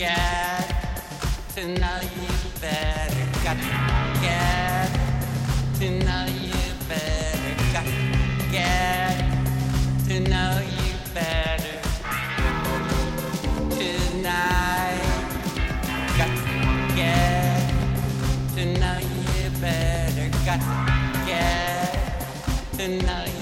get to know you better. Got to get to know you better. Got to get to know you better. Tonight, got to get to know you better. Got to get to know you.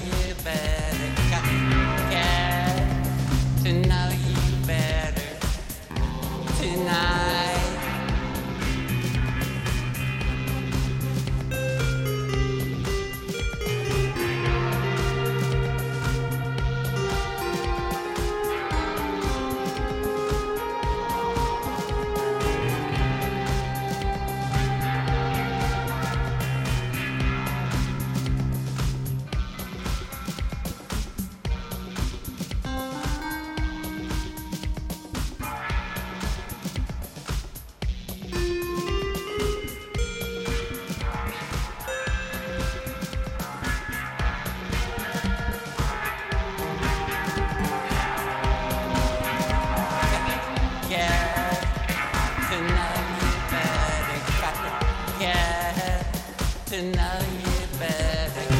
back.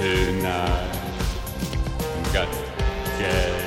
tonight. Got jazz.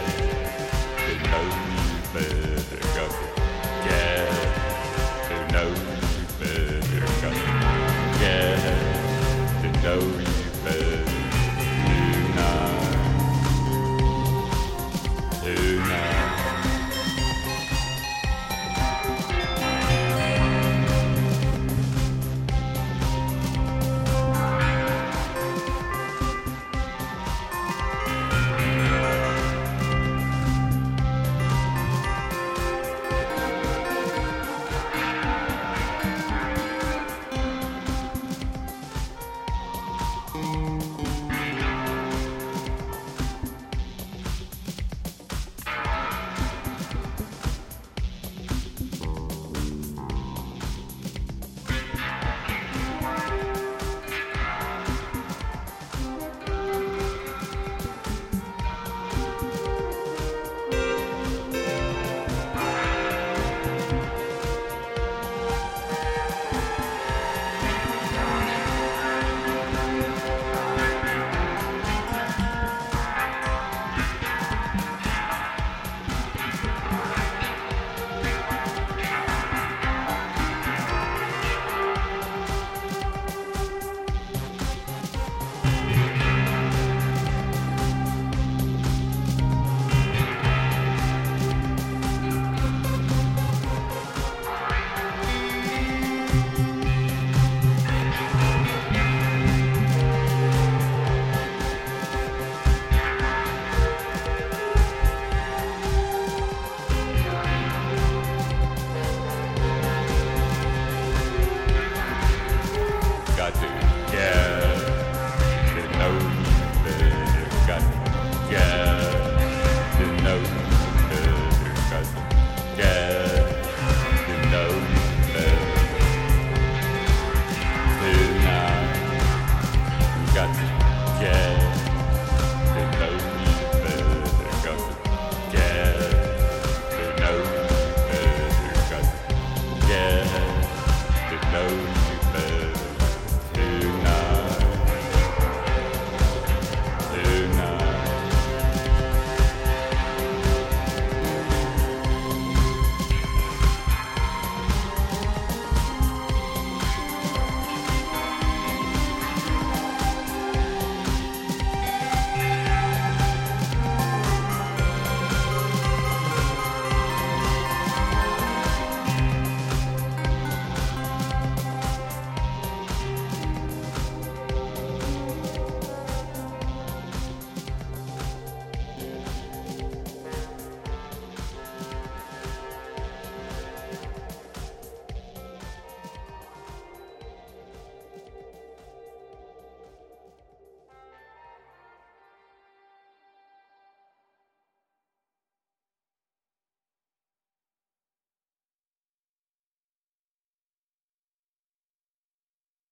Yeah.